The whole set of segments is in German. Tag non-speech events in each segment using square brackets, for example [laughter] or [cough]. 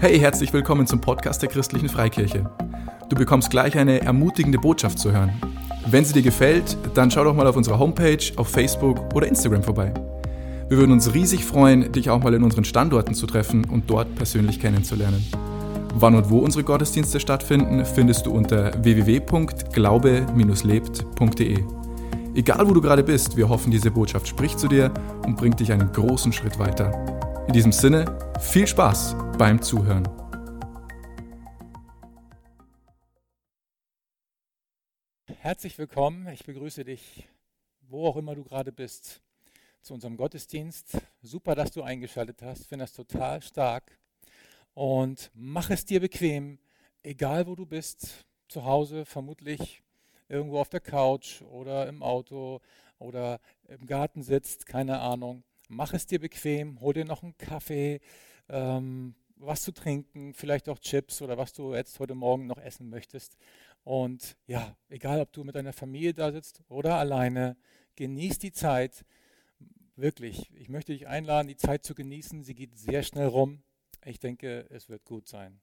Hey, herzlich willkommen zum Podcast der Christlichen Freikirche. Du bekommst gleich eine ermutigende Botschaft zu hören. Wenn sie dir gefällt, dann schau doch mal auf unserer Homepage, auf Facebook oder Instagram vorbei. Wir würden uns riesig freuen, dich auch mal in unseren Standorten zu treffen und dort persönlich kennenzulernen. Wann und wo unsere Gottesdienste stattfinden, findest du unter www.glaube-lebt.de. Egal wo du gerade bist, wir hoffen, diese Botschaft spricht zu dir und bringt dich einen großen Schritt weiter. In diesem Sinne, viel Spaß beim Zuhören. Herzlich willkommen. Ich begrüße dich, wo auch immer du gerade bist, zu unserem Gottesdienst. Super, dass du eingeschaltet hast. Finde das total stark. Und mach es dir bequem, egal wo du bist, zu Hause, vermutlich irgendwo auf der Couch oder im Auto oder im Garten sitzt, keine Ahnung. Mach es dir bequem, hol dir noch einen Kaffee, ähm, was zu trinken, vielleicht auch Chips oder was du jetzt heute Morgen noch essen möchtest. Und ja, egal ob du mit deiner Familie da sitzt oder alleine, genieß die Zeit. Wirklich, ich möchte dich einladen, die Zeit zu genießen. Sie geht sehr schnell rum. Ich denke, es wird gut sein.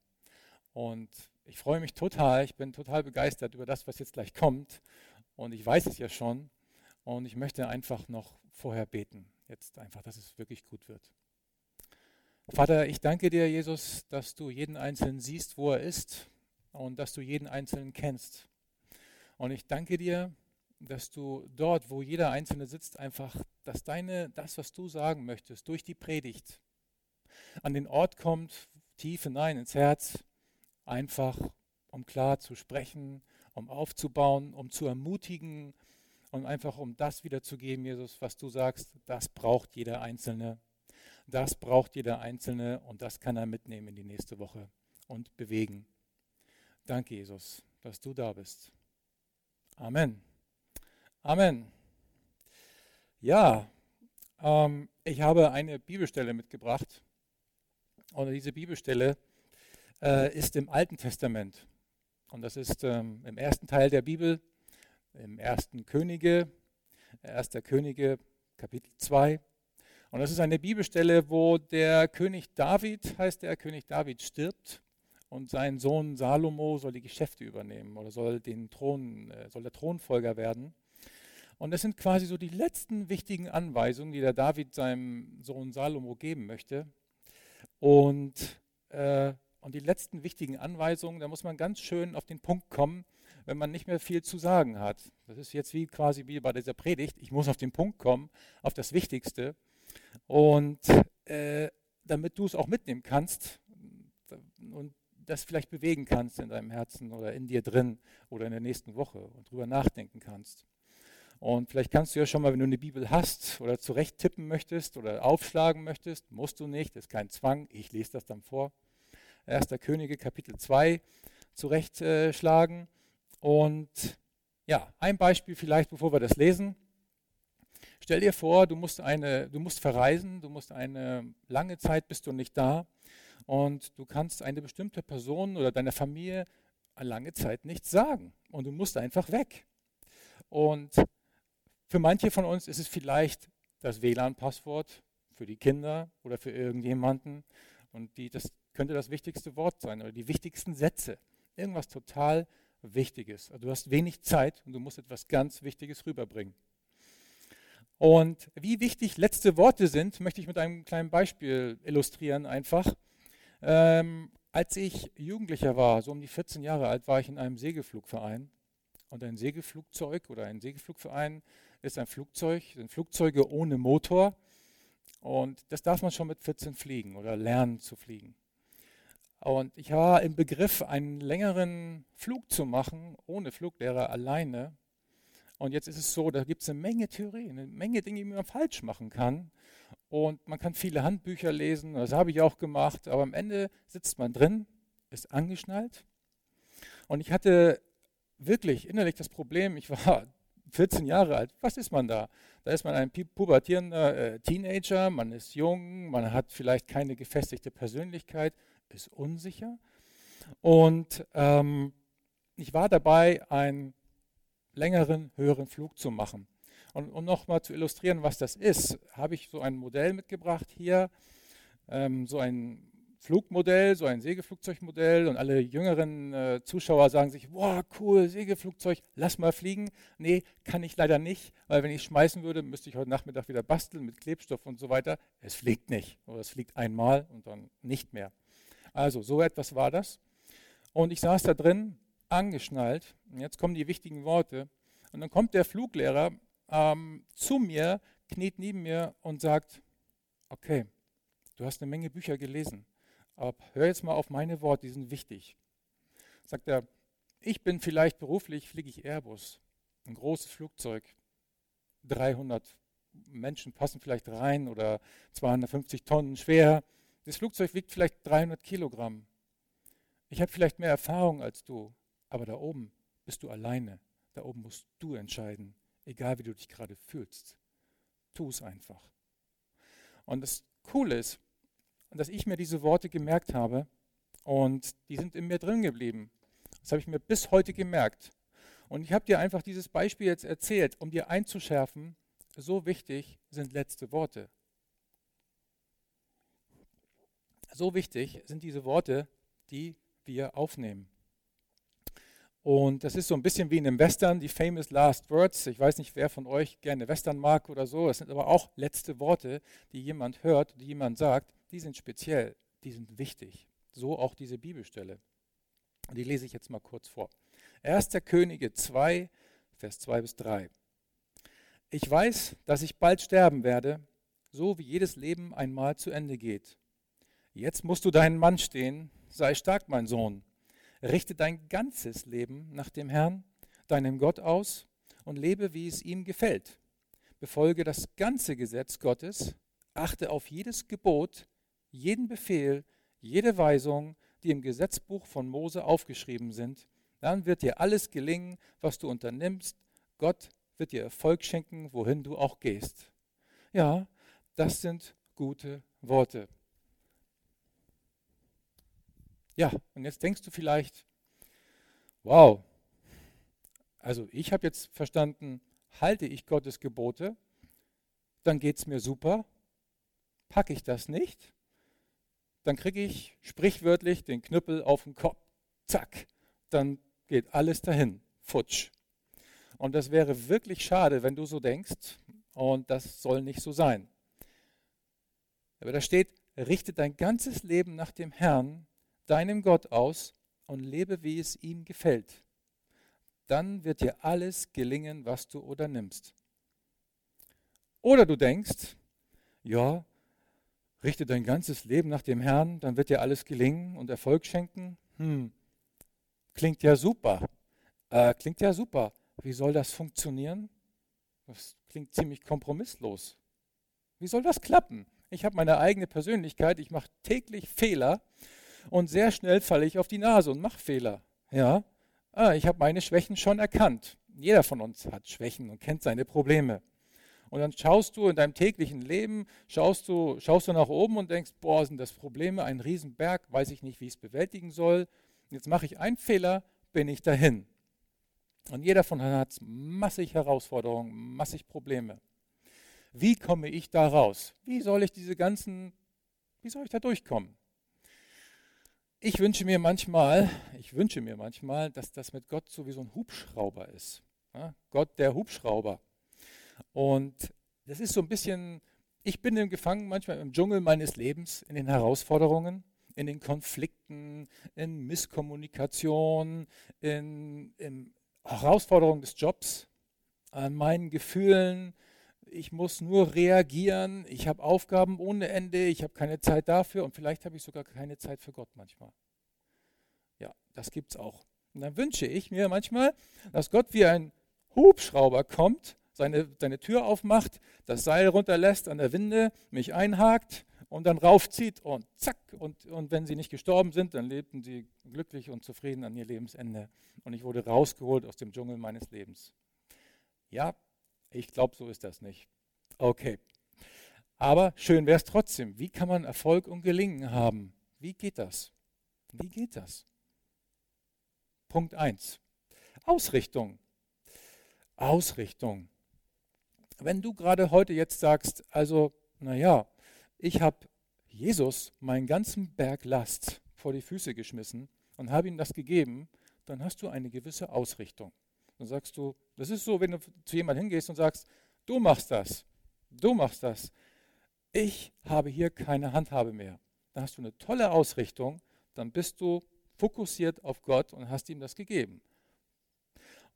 Und ich freue mich total, ich bin total begeistert über das, was jetzt gleich kommt. Und ich weiß es ja schon. Und ich möchte einfach noch vorher beten. Jetzt einfach, dass es wirklich gut wird. Vater, ich danke dir, Jesus, dass du jeden Einzelnen siehst, wo er ist und dass du jeden Einzelnen kennst. Und ich danke dir, dass du dort, wo jeder Einzelne sitzt, einfach, dass deine, das, was du sagen möchtest, durch die Predigt an den Ort kommt, tief hinein ins Herz, einfach um klar zu sprechen, um aufzubauen, um zu ermutigen und einfach um das wiederzugeben, Jesus, was du sagst, das braucht jeder Einzelne. Das braucht jeder Einzelne und das kann er mitnehmen in die nächste Woche und bewegen. Danke, Jesus, dass du da bist. Amen. Amen. Ja, ähm, ich habe eine Bibelstelle mitgebracht. Und diese Bibelstelle äh, ist im Alten Testament. Und das ist ähm, im ersten Teil der Bibel, im ersten Könige, erster Könige, Kapitel 2. Und das ist eine Bibelstelle, wo der König David, heißt der König David, stirbt und sein Sohn Salomo soll die Geschäfte übernehmen oder soll, den Thron, äh, soll der Thronfolger werden. Und das sind quasi so die letzten wichtigen Anweisungen, die der David seinem Sohn Salomo geben möchte. Und äh, und die letzten wichtigen Anweisungen, da muss man ganz schön auf den Punkt kommen, wenn man nicht mehr viel zu sagen hat. Das ist jetzt wie quasi wie bei dieser Predigt. Ich muss auf den Punkt kommen, auf das Wichtigste. Und äh, damit du es auch mitnehmen kannst und das vielleicht bewegen kannst in deinem Herzen oder in dir drin oder in der nächsten Woche und drüber nachdenken kannst. Und vielleicht kannst du ja schon mal, wenn du eine Bibel hast oder zurecht tippen möchtest oder aufschlagen möchtest, musst du nicht, ist kein Zwang, ich lese das dann vor. 1. Könige Kapitel 2 zurechtschlagen. Und ja, ein Beispiel vielleicht, bevor wir das lesen. Stell dir vor, du musst, eine, du musst verreisen, du musst eine lange Zeit bist du nicht da und du kannst eine bestimmte Person oder deiner Familie eine lange Zeit nichts sagen und du musst einfach weg. Und für manche von uns ist es vielleicht das WLAN-Passwort für die Kinder oder für irgendjemanden und die, das könnte das wichtigste Wort sein oder die wichtigsten Sätze. Irgendwas total Wichtiges. Also du hast wenig Zeit und du musst etwas ganz Wichtiges rüberbringen. Und wie wichtig letzte Worte sind, möchte ich mit einem kleinen Beispiel illustrieren einfach. Ähm, als ich Jugendlicher war, so um die 14 Jahre alt, war ich in einem Segelflugverein. Und ein Segelflugzeug oder ein Segelflugverein ist ein Flugzeug, sind Flugzeuge ohne Motor. Und das darf man schon mit 14 fliegen oder lernen zu fliegen. Und ich war im Begriff, einen längeren Flug zu machen, ohne Fluglehrer alleine. Und jetzt ist es so, da gibt es eine Menge Theorien, eine Menge Dinge, die man falsch machen kann. Und man kann viele Handbücher lesen, das habe ich auch gemacht, aber am Ende sitzt man drin, ist angeschnallt. Und ich hatte wirklich innerlich das Problem, ich war [laughs] 14 Jahre alt, was ist man da? Da ist man ein pubertierender äh, Teenager, man ist jung, man hat vielleicht keine gefestigte Persönlichkeit ist unsicher. Und ähm, ich war dabei, einen längeren, höheren Flug zu machen. Und um nochmal zu illustrieren, was das ist, habe ich so ein Modell mitgebracht hier, ähm, so ein Flugmodell, so ein Segelflugzeugmodell und alle jüngeren äh, Zuschauer sagen sich, wow, cool, Segelflugzeug, lass mal fliegen. Nee, kann ich leider nicht, weil wenn ich schmeißen würde, müsste ich heute Nachmittag wieder basteln mit Klebstoff und so weiter. Es fliegt nicht oder es fliegt einmal und dann nicht mehr. Also so etwas war das. Und ich saß da drin, angeschnallt. Und jetzt kommen die wichtigen Worte. Und dann kommt der Fluglehrer ähm, zu mir, kniet neben mir und sagt, okay, du hast eine Menge Bücher gelesen. Aber hör jetzt mal auf meine Worte, die sind wichtig. Sagt er, ich bin vielleicht beruflich, fliege ich Airbus, ein großes Flugzeug, 300 Menschen passen vielleicht rein oder 250 Tonnen schwer. Das Flugzeug wiegt vielleicht 300 Kilogramm. Ich habe vielleicht mehr Erfahrung als du, aber da oben bist du alleine. Da oben musst du entscheiden, egal wie du dich gerade fühlst. Tu es einfach. Und das Coole ist, dass ich mir diese Worte gemerkt habe und die sind in mir drin geblieben. Das habe ich mir bis heute gemerkt. Und ich habe dir einfach dieses Beispiel jetzt erzählt, um dir einzuschärfen, so wichtig sind letzte Worte. So wichtig sind diese Worte, die wir aufnehmen. Und das ist so ein bisschen wie in einem Western, die famous last words. Ich weiß nicht, wer von euch gerne Western mag oder so. Das sind aber auch letzte Worte, die jemand hört, die jemand sagt. Die sind speziell, die sind wichtig. So auch diese Bibelstelle. Die lese ich jetzt mal kurz vor. 1. Könige 2, Vers 2 bis 3. Ich weiß, dass ich bald sterben werde, so wie jedes Leben einmal zu Ende geht. Jetzt musst du deinen Mann stehen, sei stark, mein Sohn Richte dein ganzes Leben nach dem Herrn, deinem Gott aus und lebe, wie es ihm gefällt. Befolge das ganze Gesetz Gottes, achte auf jedes Gebot, jeden Befehl, jede Weisung, die im Gesetzbuch von Mose aufgeschrieben sind. Dann wird dir alles gelingen, was du unternimmst. Gott wird dir Erfolg schenken, wohin du auch gehst. Ja, das sind gute Worte. Ja, und jetzt denkst du vielleicht, wow, also ich habe jetzt verstanden, halte ich Gottes Gebote, dann geht es mir super. Packe ich das nicht, dann kriege ich sprichwörtlich den Knüppel auf den Kopf. Zack, dann geht alles dahin. Futsch. Und das wäre wirklich schade, wenn du so denkst. Und das soll nicht so sein. Aber da steht, richte dein ganzes Leben nach dem Herrn, deinem Gott aus und lebe, wie es ihm gefällt. Dann wird dir alles gelingen, was du oder nimmst. Oder du denkst, ja, richte dein ganzes Leben nach dem Herrn, dann wird dir alles gelingen und Erfolg schenken. Hm, klingt ja super. Äh, klingt ja super. Wie soll das funktionieren? Das klingt ziemlich kompromisslos. Wie soll das klappen? Ich habe meine eigene Persönlichkeit, ich mache täglich Fehler und sehr schnell falle ich auf die Nase und mache Fehler. Ja, ah, ich habe meine Schwächen schon erkannt. Jeder von uns hat Schwächen und kennt seine Probleme. Und dann schaust du in deinem täglichen Leben, schaust du, schaust du nach oben und denkst, boah, sind das Probleme, ein Riesenberg, weiß ich nicht, wie ich es bewältigen soll. Jetzt mache ich einen Fehler, bin ich dahin. Und jeder von uns hat massig Herausforderungen, massig Probleme. Wie komme ich da raus? Wie soll ich diese ganzen, wie soll ich da durchkommen? Ich wünsche mir manchmal, ich wünsche mir manchmal, dass das mit Gott so wie so ein Hubschrauber ist. Ja, Gott der Hubschrauber. Und das ist so ein bisschen, ich bin im Gefangen manchmal im Dschungel meines Lebens, in den Herausforderungen, in den Konflikten, in Misskommunikation, in, in Herausforderungen des Jobs, an meinen Gefühlen, ich muss nur reagieren, ich habe Aufgaben ohne Ende, ich habe keine Zeit dafür und vielleicht habe ich sogar keine Zeit für Gott manchmal. Ja, das gibt es auch. Und dann wünsche ich mir manchmal, dass Gott wie ein Hubschrauber kommt, seine, seine Tür aufmacht, das Seil runterlässt an der Winde, mich einhakt und dann raufzieht und zack. Und, und wenn sie nicht gestorben sind, dann lebten sie glücklich und zufrieden an ihr Lebensende. Und ich wurde rausgeholt aus dem Dschungel meines Lebens. Ja, ich glaube, so ist das nicht. Okay. Aber schön wäre es trotzdem. Wie kann man Erfolg und Gelingen haben? Wie geht das? Wie geht das? Punkt 1. Ausrichtung. Ausrichtung. Wenn du gerade heute jetzt sagst, also, naja, ich habe Jesus meinen ganzen Berg Last vor die Füße geschmissen und habe ihm das gegeben, dann hast du eine gewisse Ausrichtung. Dann sagst du, das ist so, wenn du zu jemandem hingehst und sagst, du machst das, du machst das. Ich habe hier keine Handhabe mehr. Dann hast du eine tolle Ausrichtung, dann bist du fokussiert auf Gott und hast ihm das gegeben.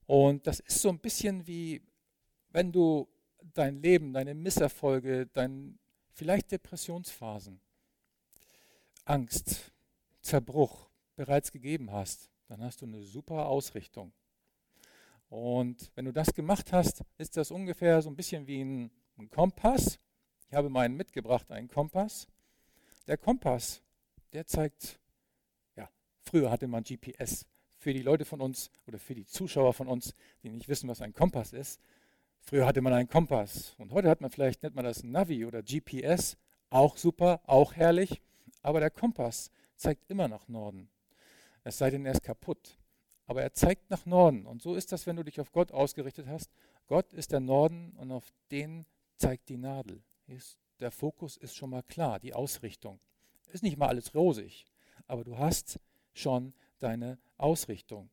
Und das ist so ein bisschen wie, wenn du dein Leben, deine Misserfolge, dein, vielleicht Depressionsphasen, Angst, Zerbruch bereits gegeben hast, dann hast du eine super Ausrichtung. Und wenn du das gemacht hast, ist das ungefähr so ein bisschen wie ein, ein Kompass. Ich habe meinen mitgebracht, einen Kompass. Der Kompass, der zeigt, ja, früher hatte man GPS. Für die Leute von uns oder für die Zuschauer von uns, die nicht wissen, was ein Kompass ist, früher hatte man einen Kompass. Und heute hat man vielleicht, nennt man das Navi oder GPS. Auch super, auch herrlich. Aber der Kompass zeigt immer nach Norden. Es sei denn, er ist kaputt aber er zeigt nach Norden. Und so ist das, wenn du dich auf Gott ausgerichtet hast. Gott ist der Norden und auf den zeigt die Nadel. Der Fokus ist schon mal klar, die Ausrichtung. Ist nicht mal alles rosig, aber du hast schon deine Ausrichtung.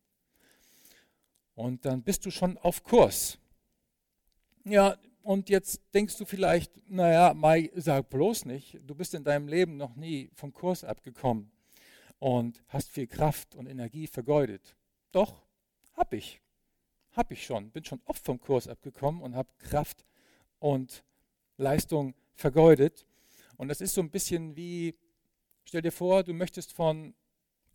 Und dann bist du schon auf Kurs. Ja, und jetzt denkst du vielleicht, naja, Mai, sag bloß nicht, du bist in deinem Leben noch nie vom Kurs abgekommen und hast viel Kraft und Energie vergeudet. Doch, hab ich. Hab ich schon. Bin schon oft vom Kurs abgekommen und habe Kraft und Leistung vergeudet. Und das ist so ein bisschen wie, stell dir vor, du möchtest von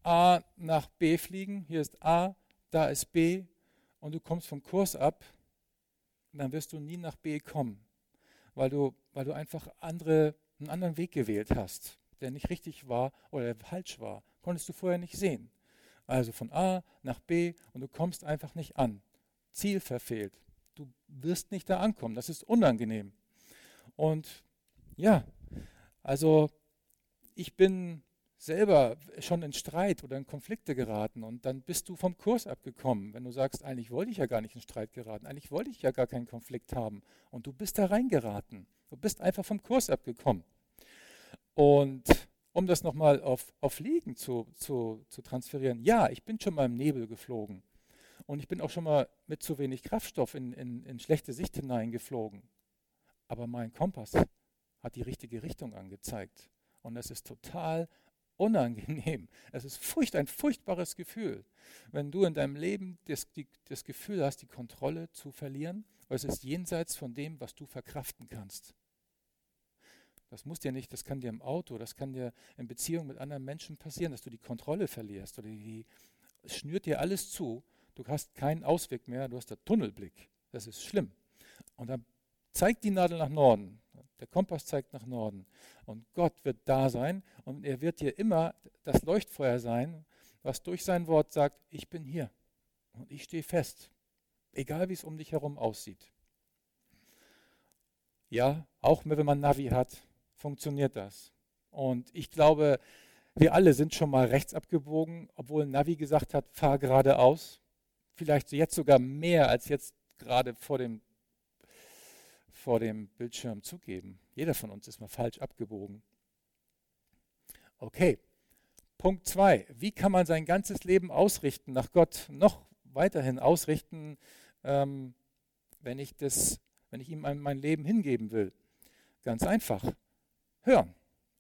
A nach B fliegen. Hier ist A, da ist B und du kommst vom Kurs ab, dann wirst du nie nach B kommen, weil du, weil du einfach andere, einen anderen Weg gewählt hast, der nicht richtig war oder falsch war. Konntest du vorher nicht sehen. Also von A nach B und du kommst einfach nicht an. Ziel verfehlt. Du wirst nicht da ankommen. Das ist unangenehm. Und ja, also ich bin selber schon in Streit oder in Konflikte geraten und dann bist du vom Kurs abgekommen, wenn du sagst, eigentlich wollte ich ja gar nicht in Streit geraten, eigentlich wollte ich ja gar keinen Konflikt haben und du bist da reingeraten. Du bist einfach vom Kurs abgekommen. Und um das nochmal auf, auf Fliegen zu, zu, zu transferieren, ja, ich bin schon mal im Nebel geflogen. Und ich bin auch schon mal mit zu wenig Kraftstoff in, in, in schlechte Sicht hineingeflogen. Aber mein Kompass hat die richtige Richtung angezeigt. Und es ist total unangenehm. Es ist furcht, ein furchtbares Gefühl, wenn du in deinem Leben das, die, das Gefühl hast, die Kontrolle zu verlieren. Es ist jenseits von dem, was du verkraften kannst. Das muss dir nicht, das kann dir im Auto, das kann dir in Beziehung mit anderen Menschen passieren, dass du die Kontrolle verlierst oder die, es schnürt dir alles zu. Du hast keinen Ausweg mehr, du hast den Tunnelblick. Das ist schlimm. Und dann zeigt die Nadel nach Norden. Der Kompass zeigt nach Norden. Und Gott wird da sein und er wird dir immer das Leuchtfeuer sein, was durch sein Wort sagt, ich bin hier und ich stehe fest, egal wie es um dich herum aussieht. Ja, auch wenn man Navi hat, funktioniert das. Und ich glaube, wir alle sind schon mal rechts abgebogen, obwohl Navi gesagt hat, fahr geradeaus. Vielleicht jetzt sogar mehr als jetzt gerade vor dem, vor dem Bildschirm zugeben. Jeder von uns ist mal falsch abgebogen. Okay, Punkt 2. Wie kann man sein ganzes Leben ausrichten, nach Gott noch weiterhin ausrichten, ähm, wenn, ich das, wenn ich ihm mein Leben hingeben will? Ganz einfach hören.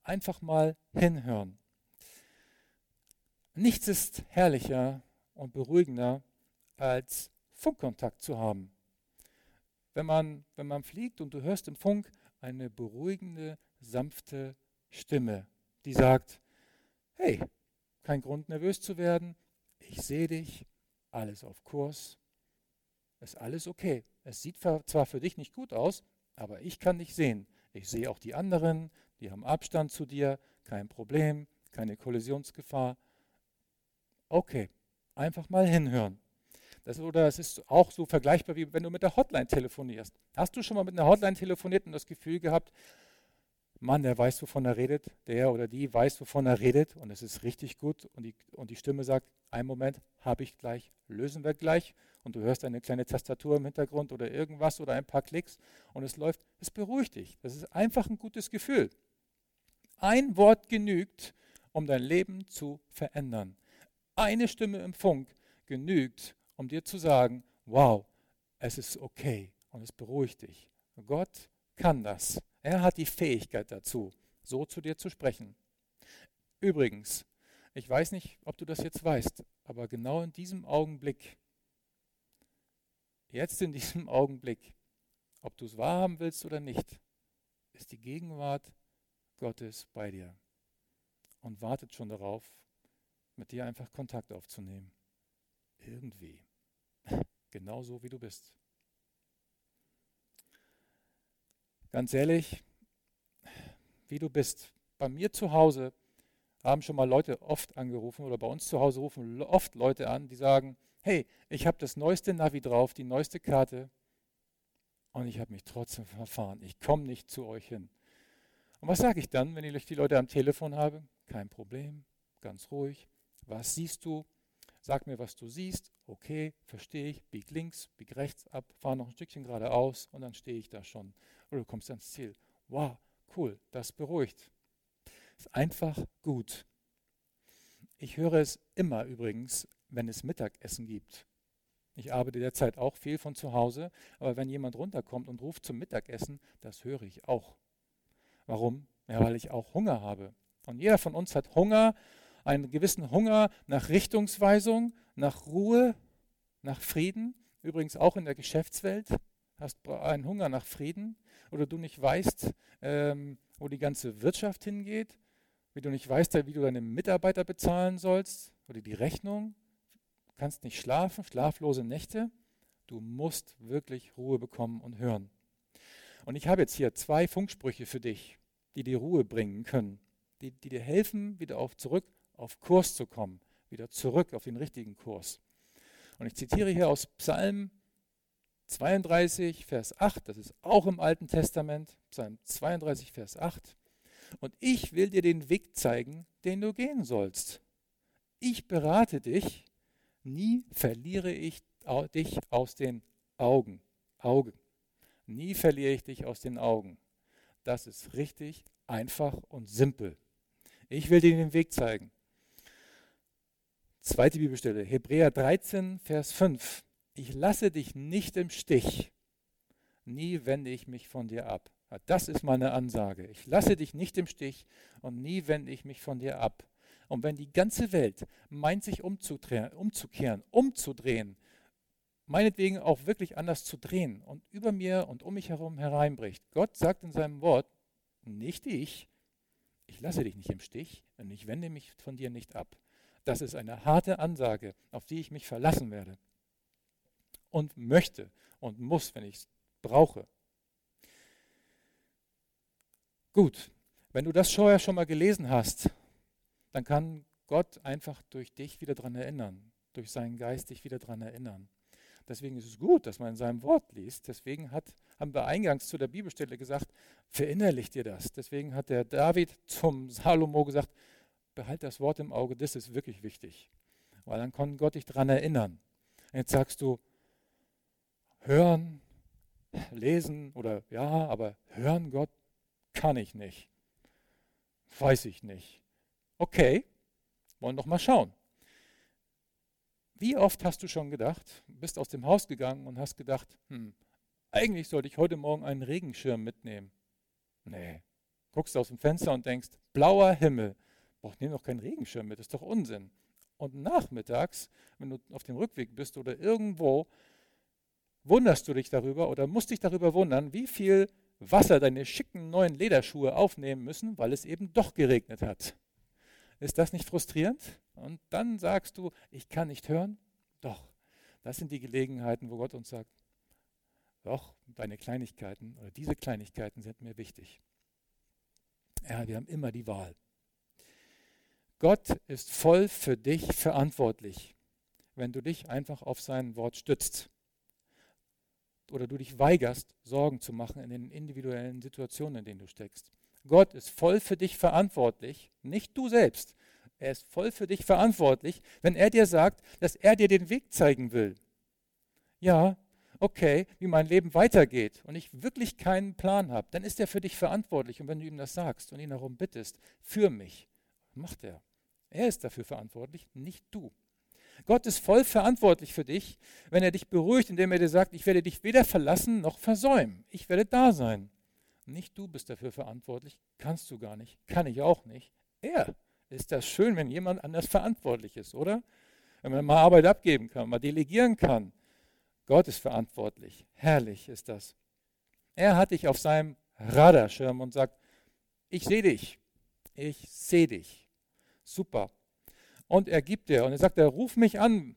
Einfach mal hinhören. Nichts ist herrlicher und beruhigender, als Funkkontakt zu haben. Wenn man, wenn man fliegt und du hörst im Funk eine beruhigende, sanfte Stimme, die sagt, hey, kein Grund nervös zu werden, ich sehe dich, alles auf Kurs, ist alles okay. Es sieht zwar für dich nicht gut aus, aber ich kann dich sehen. Ich sehe auch die anderen, die haben Abstand zu dir, kein Problem, keine Kollisionsgefahr. Okay, einfach mal hinhören. Das, oder es ist auch so vergleichbar, wie wenn du mit der Hotline telefonierst. Hast du schon mal mit einer Hotline telefoniert und das Gefühl gehabt, Mann, der weiß, wovon er redet, der oder die weiß, wovon er redet und es ist richtig gut und die, und die Stimme sagt, einen Moment, habe ich gleich, lösen wir gleich und du hörst eine kleine Tastatur im Hintergrund oder irgendwas oder ein paar Klicks und es läuft, es beruhigt dich. Das ist einfach ein gutes Gefühl. Ein Wort genügt, um dein Leben zu verändern. Eine Stimme im Funk genügt, um dir zu sagen, wow, es ist okay und es beruhigt dich. Gott kann das. Er hat die Fähigkeit dazu, so zu dir zu sprechen. Übrigens, ich weiß nicht, ob du das jetzt weißt, aber genau in diesem Augenblick, jetzt in diesem [laughs] Augenblick, ob du es wahrhaben willst oder nicht, ist die Gegenwart Gottes bei dir und wartet schon darauf, mit dir einfach Kontakt aufzunehmen. Irgendwie. [laughs] Genauso wie du bist. Ganz ehrlich, wie du bist. Bei mir zu Hause haben schon mal Leute oft angerufen oder bei uns zu Hause rufen oft Leute an, die sagen, hey, ich habe das neueste Navi drauf, die neueste Karte und ich habe mich trotzdem [laughs] verfahren. Ich komme nicht zu euch hin. Und was sage ich dann, wenn ich die Leute am Telefon habe? Kein Problem, ganz ruhig. Was siehst du? Sag mir, was du siehst. Okay, verstehe ich. Bieg links, bieg rechts ab, fahr noch ein Stückchen geradeaus und dann stehe ich da schon. Oder du kommst ans Ziel. Wow, cool, das beruhigt. Ist einfach gut. Ich höre es immer übrigens, wenn es Mittagessen gibt. Ich arbeite derzeit auch viel von zu Hause, aber wenn jemand runterkommt und ruft zum Mittagessen, das höre ich auch. Warum? Ja, weil ich auch Hunger habe. Und jeder von uns hat Hunger, einen gewissen Hunger nach Richtungsweisung, nach Ruhe, nach Frieden. Übrigens auch in der Geschäftswelt hast du einen Hunger nach Frieden oder du nicht weißt, ähm, wo die ganze Wirtschaft hingeht wie du nicht weißt, wie du deine Mitarbeiter bezahlen sollst oder die Rechnung, du kannst nicht schlafen, schlaflose Nächte, du musst wirklich Ruhe bekommen und hören. Und ich habe jetzt hier zwei Funksprüche für dich, die dir Ruhe bringen können, die, die dir helfen, wieder auf zurück auf Kurs zu kommen, wieder zurück auf den richtigen Kurs. Und ich zitiere hier aus Psalm 32, Vers 8, das ist auch im Alten Testament, Psalm 32, Vers 8 und ich will dir den Weg zeigen, den du gehen sollst. Ich berate dich, nie verliere ich dich aus den Augen. Augen. Nie verliere ich dich aus den Augen. Das ist richtig, einfach und simpel. Ich will dir den Weg zeigen. Zweite Bibelstelle, Hebräer 13, Vers 5. Ich lasse dich nicht im Stich. Nie wende ich mich von dir ab. Das ist meine Ansage. Ich lasse dich nicht im Stich und nie wende ich mich von dir ab. Und wenn die ganze Welt meint, sich umzukehren, umzudrehen, meinetwegen auch wirklich anders zu drehen und über mir und um mich herum hereinbricht, Gott sagt in seinem Wort, nicht ich, ich lasse dich nicht im Stich und ich wende mich von dir nicht ab. Das ist eine harte Ansage, auf die ich mich verlassen werde und möchte und muss, wenn ich es brauche. Gut, wenn du das vorher schon mal gelesen hast, dann kann Gott einfach durch dich wieder daran erinnern, durch seinen Geist dich wieder daran erinnern. Deswegen ist es gut, dass man in seinem Wort liest. Deswegen hat, haben wir eingangs zu der Bibelstelle gesagt, verinnerlich dir das. Deswegen hat der David zum Salomo gesagt, behalt das Wort im Auge, das ist wirklich wichtig. Weil dann kann Gott dich daran erinnern. Und jetzt sagst du, hören, lesen oder ja, aber hören Gott kann ich nicht. Weiß ich nicht. Okay, wollen doch mal schauen. Wie oft hast du schon gedacht, bist aus dem Haus gegangen und hast gedacht, hm, eigentlich sollte ich heute Morgen einen Regenschirm mitnehmen. Nee. Guckst aus dem Fenster und denkst, blauer Himmel. Boah, nimm doch keinen Regenschirm mit, das ist doch Unsinn. Und nachmittags, wenn du auf dem Rückweg bist oder irgendwo, wunderst du dich darüber oder musst dich darüber wundern, wie viel Wasser deine schicken neuen Lederschuhe aufnehmen müssen, weil es eben doch geregnet hat. Ist das nicht frustrierend? Und dann sagst du, ich kann nicht hören? Doch, das sind die Gelegenheiten, wo Gott uns sagt, doch, deine Kleinigkeiten oder diese Kleinigkeiten sind mir wichtig. Ja, wir haben immer die Wahl. Gott ist voll für dich verantwortlich, wenn du dich einfach auf sein Wort stützt oder du dich weigerst, Sorgen zu machen in den individuellen Situationen, in denen du steckst. Gott ist voll für dich verantwortlich, nicht du selbst. Er ist voll für dich verantwortlich, wenn er dir sagt, dass er dir den Weg zeigen will. Ja, okay, wie mein Leben weitergeht und ich wirklich keinen Plan habe, dann ist er für dich verantwortlich. Und wenn du ihm das sagst und ihn darum bittest, für mich, macht er. Er ist dafür verantwortlich, nicht du. Gott ist voll verantwortlich für dich, wenn er dich beruhigt, indem er dir sagt, ich werde dich weder verlassen noch versäumen. Ich werde da sein. Nicht du bist dafür verantwortlich, kannst du gar nicht, kann ich auch nicht. Er ist das schön, wenn jemand anders verantwortlich ist, oder? Wenn man mal Arbeit abgeben kann, mal delegieren kann. Gott ist verantwortlich. Herrlich ist das. Er hat dich auf seinem Radarschirm und sagt, ich sehe dich. Ich sehe dich. Super. Und er gibt dir. Und er sagt, er ruf mich an.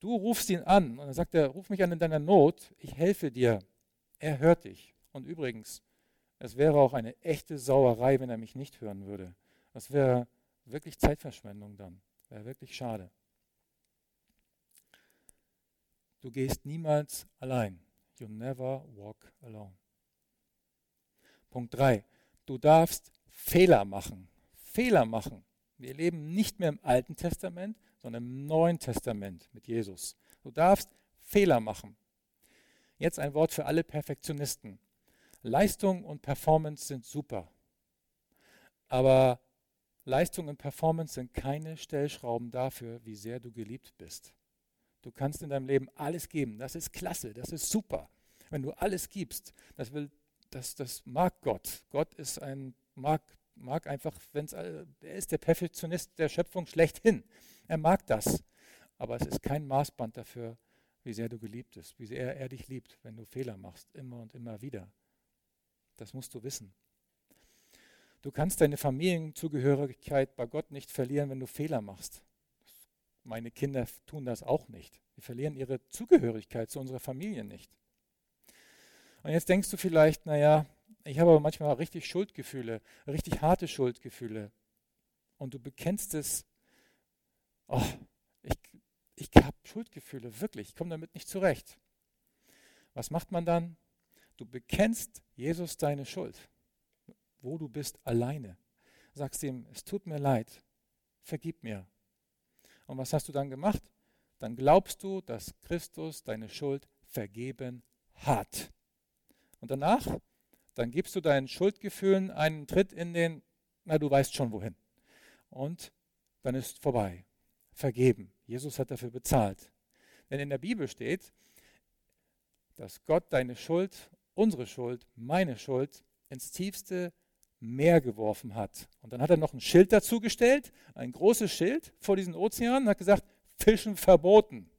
Du rufst ihn an. Und er sagt, er ruf mich an in deiner Not. Ich helfe dir. Er hört dich. Und übrigens, es wäre auch eine echte Sauerei, wenn er mich nicht hören würde. Das wäre wirklich Zeitverschwendung dann. Wäre wirklich schade. Du gehst niemals allein. You never walk alone. Punkt 3. Du darfst Fehler machen. Fehler machen. Wir leben nicht mehr im Alten Testament, sondern im Neuen Testament mit Jesus. Du darfst Fehler machen. Jetzt ein Wort für alle Perfektionisten. Leistung und Performance sind super. Aber Leistung und Performance sind keine Stellschrauben dafür, wie sehr du geliebt bist. Du kannst in deinem Leben alles geben. Das ist klasse, das ist super. Wenn du alles gibst, das, will, das, das mag Gott. Gott ist ein, mag mag einfach, wenn er ist der Perfektionist der Schöpfung schlechthin. Er mag das. Aber es ist kein Maßband dafür, wie sehr du geliebt bist, wie sehr er dich liebt, wenn du Fehler machst, immer und immer wieder. Das musst du wissen. Du kannst deine Familienzugehörigkeit bei Gott nicht verlieren, wenn du Fehler machst. Meine Kinder tun das auch nicht. Sie verlieren ihre Zugehörigkeit zu unserer Familie nicht. Und jetzt denkst du vielleicht, naja, ich habe aber manchmal richtig Schuldgefühle, richtig harte Schuldgefühle. Und du bekennst es, oh, ich, ich habe Schuldgefühle, wirklich, ich komme damit nicht zurecht. Was macht man dann? Du bekennst Jesus deine Schuld, wo du bist alleine. Sagst ihm, es tut mir leid, vergib mir. Und was hast du dann gemacht? Dann glaubst du, dass Christus deine Schuld vergeben hat. Und danach dann gibst du deinen Schuldgefühlen einen Tritt in den, na du weißt schon wohin. Und dann ist vorbei. Vergeben. Jesus hat dafür bezahlt. Denn in der Bibel steht, dass Gott deine Schuld, unsere Schuld, meine Schuld ins tiefste Meer geworfen hat. Und dann hat er noch ein Schild dazu gestellt, ein großes Schild vor diesen Ozeanen, und hat gesagt, Fischen verboten.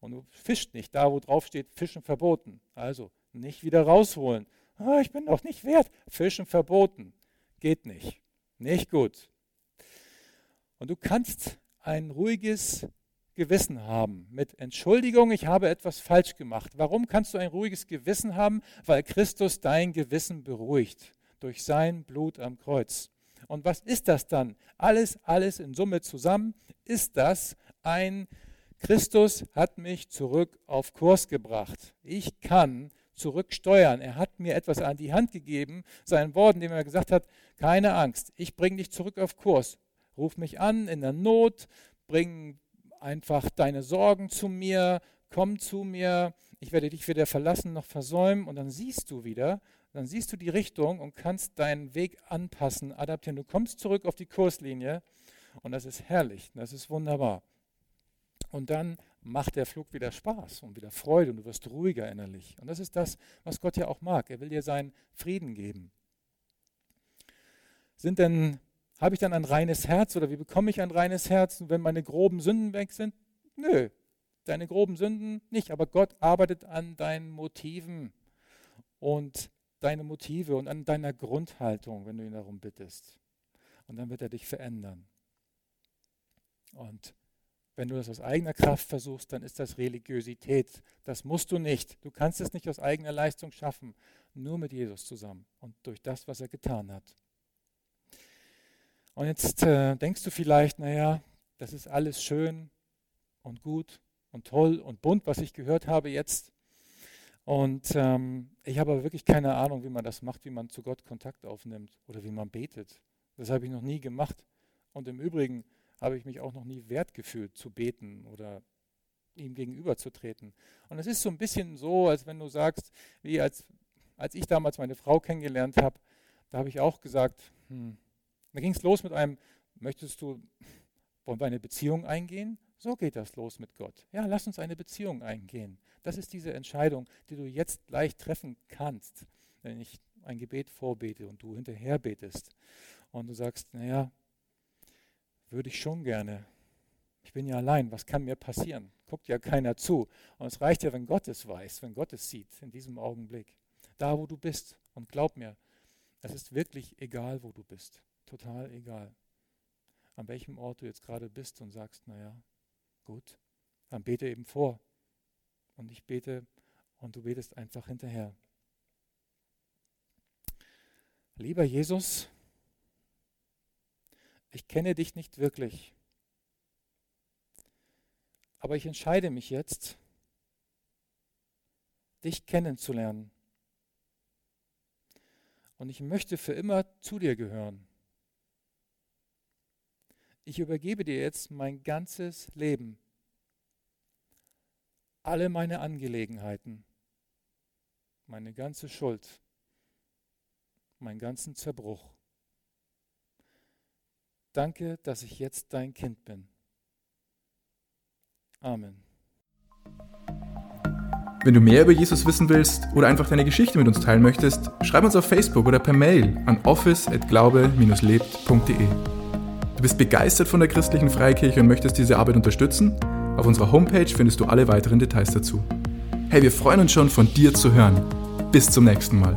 Und du fischst nicht da, wo drauf steht, Fischen verboten. Also nicht wieder rausholen, oh, ich bin doch nicht wert. Fischen verboten. Geht nicht. Nicht gut. Und du kannst ein ruhiges Gewissen haben mit Entschuldigung, ich habe etwas falsch gemacht. Warum kannst du ein ruhiges Gewissen haben? Weil Christus dein Gewissen beruhigt durch sein Blut am Kreuz. Und was ist das dann? Alles, alles in Summe zusammen ist das ein Christus hat mich zurück auf Kurs gebracht. Ich kann zurücksteuern. Er hat mir etwas an die Hand gegeben, seinen Worten, indem er gesagt hat, keine Angst, ich bringe dich zurück auf Kurs. Ruf mich an in der Not, bring einfach deine Sorgen zu mir, komm zu mir, ich werde dich weder verlassen noch versäumen und dann siehst du wieder, dann siehst du die Richtung und kannst deinen Weg anpassen, adaptieren. Du kommst zurück auf die Kurslinie und das ist herrlich, das ist wunderbar. Und dann macht der Flug wieder Spaß und wieder Freude und du wirst ruhiger innerlich. Und das ist das, was Gott ja auch mag. Er will dir seinen Frieden geben. Sind denn, habe ich dann ein reines Herz oder wie bekomme ich ein reines Herz, wenn meine groben Sünden weg sind? Nö, deine groben Sünden nicht, aber Gott arbeitet an deinen Motiven und deine Motive und an deiner Grundhaltung, wenn du ihn darum bittest. Und dann wird er dich verändern. Und wenn du das aus eigener Kraft versuchst, dann ist das Religiosität. Das musst du nicht. Du kannst es nicht aus eigener Leistung schaffen. Nur mit Jesus zusammen und durch das, was er getan hat. Und jetzt äh, denkst du vielleicht, naja, das ist alles schön und gut und toll und bunt, was ich gehört habe jetzt. Und ähm, ich habe aber wirklich keine Ahnung, wie man das macht, wie man zu Gott Kontakt aufnimmt oder wie man betet. Das habe ich noch nie gemacht. Und im Übrigen, habe ich mich auch noch nie wert gefühlt zu beten oder ihm gegenüberzutreten. Und es ist so ein bisschen so, als wenn du sagst, wie als, als ich damals meine Frau kennengelernt habe, da habe ich auch gesagt, hm, da ging es los mit einem, möchtest du, wollen wir eine Beziehung eingehen? So geht das los mit Gott. Ja, lass uns eine Beziehung eingehen. Das ist diese Entscheidung, die du jetzt leicht treffen kannst, wenn ich ein Gebet vorbete und du hinterher betest und du sagst, naja, würde ich schon gerne. Ich bin ja allein, was kann mir passieren? Guckt ja keiner zu. Und es reicht ja, wenn Gott es weiß, wenn Gott es sieht, in diesem Augenblick. Da, wo du bist. Und glaub mir, es ist wirklich egal, wo du bist. Total egal. An welchem Ort du jetzt gerade bist und sagst, naja, gut, dann bete eben vor. Und ich bete und du betest einfach hinterher. Lieber Jesus, ich kenne dich nicht wirklich, aber ich entscheide mich jetzt, dich kennenzulernen. Und ich möchte für immer zu dir gehören. Ich übergebe dir jetzt mein ganzes Leben, alle meine Angelegenheiten, meine ganze Schuld, meinen ganzen Zerbruch. Danke, dass ich jetzt dein Kind bin. Amen. Wenn du mehr über Jesus wissen willst oder einfach deine Geschichte mit uns teilen möchtest, schreib uns auf Facebook oder per Mail an office@glaube-lebt.de. Du bist begeistert von der christlichen Freikirche und möchtest diese Arbeit unterstützen? Auf unserer Homepage findest du alle weiteren Details dazu. Hey, wir freuen uns schon von dir zu hören. Bis zum nächsten Mal.